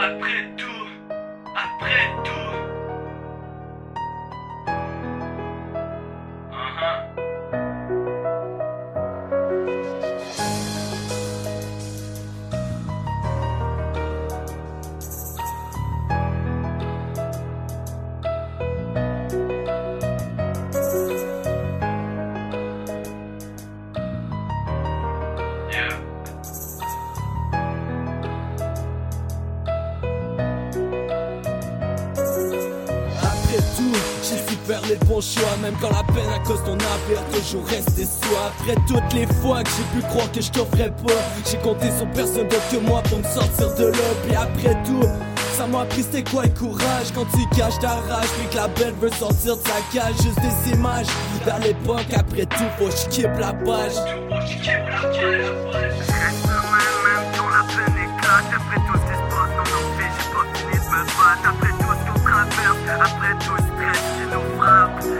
Après les bons choix Même quand la peine à cause ton affaire Toujours rester soi. Après toutes les fois que j'ai pu croire que je t'offrais pas J'ai compté sur personne d'autre que moi pour me sortir de là. Puis après tout ça m'a appris c'était quoi le courage. Quand tu caches ta rage Puis que la belle veut sortir de sa cage. Juste des images Vers l'époque après tout faut que je la page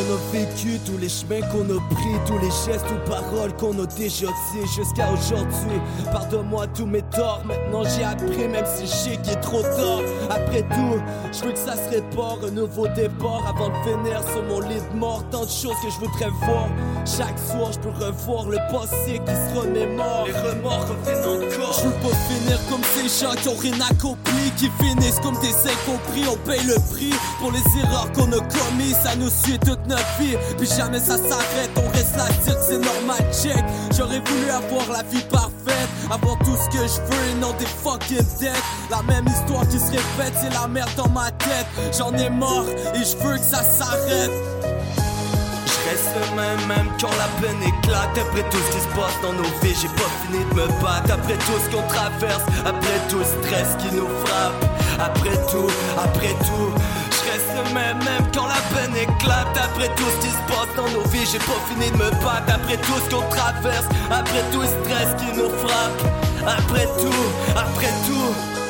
a vécu, tous les chemins qu'on a pris, tous les gestes ou paroles qu'on a déjà dit jusqu'à aujourd'hui. Pardonne-moi tous mes torts, maintenant j'ai appris, même si est trop tard. Après tout, je veux que ça se répare, un nouveau départ avant de finir sur mon lit de mort. Tant de choses que je voudrais voir. Chaque soir, je peux revoir le passé qui se remémore. Les remords. Je veux pas finir comme ces gens qui ont rien accompli, qui finissent comme des incompris. On paye le prix pour les erreurs qu'on a commises, ça nous suit toute notre vie. Puis jamais ça s'arrête, on reste là dire que c'est normal, check. J'aurais voulu avoir la vie parfaite, avoir tout ce que je veux et non des fucking dettes. La même histoire qui se répète, c'est la merde dans ma tête. J'en ai mort et je veux que ça s'arrête. Je le même, même quand la peine éclate. Après tout ce qui se passe dans nos vies, j'ai pas fini de me battre. Après tout ce qu'on traverse, après tout le stress qui nous frappe. Après tout, après tout, reste même, même quand la peine éclate. Après tout ce qui se passe dans nos vies, j'ai pas fini de me battre. Après tout ce qu'on traverse, après tout le stress qui nous frappe. Après tout, après tout.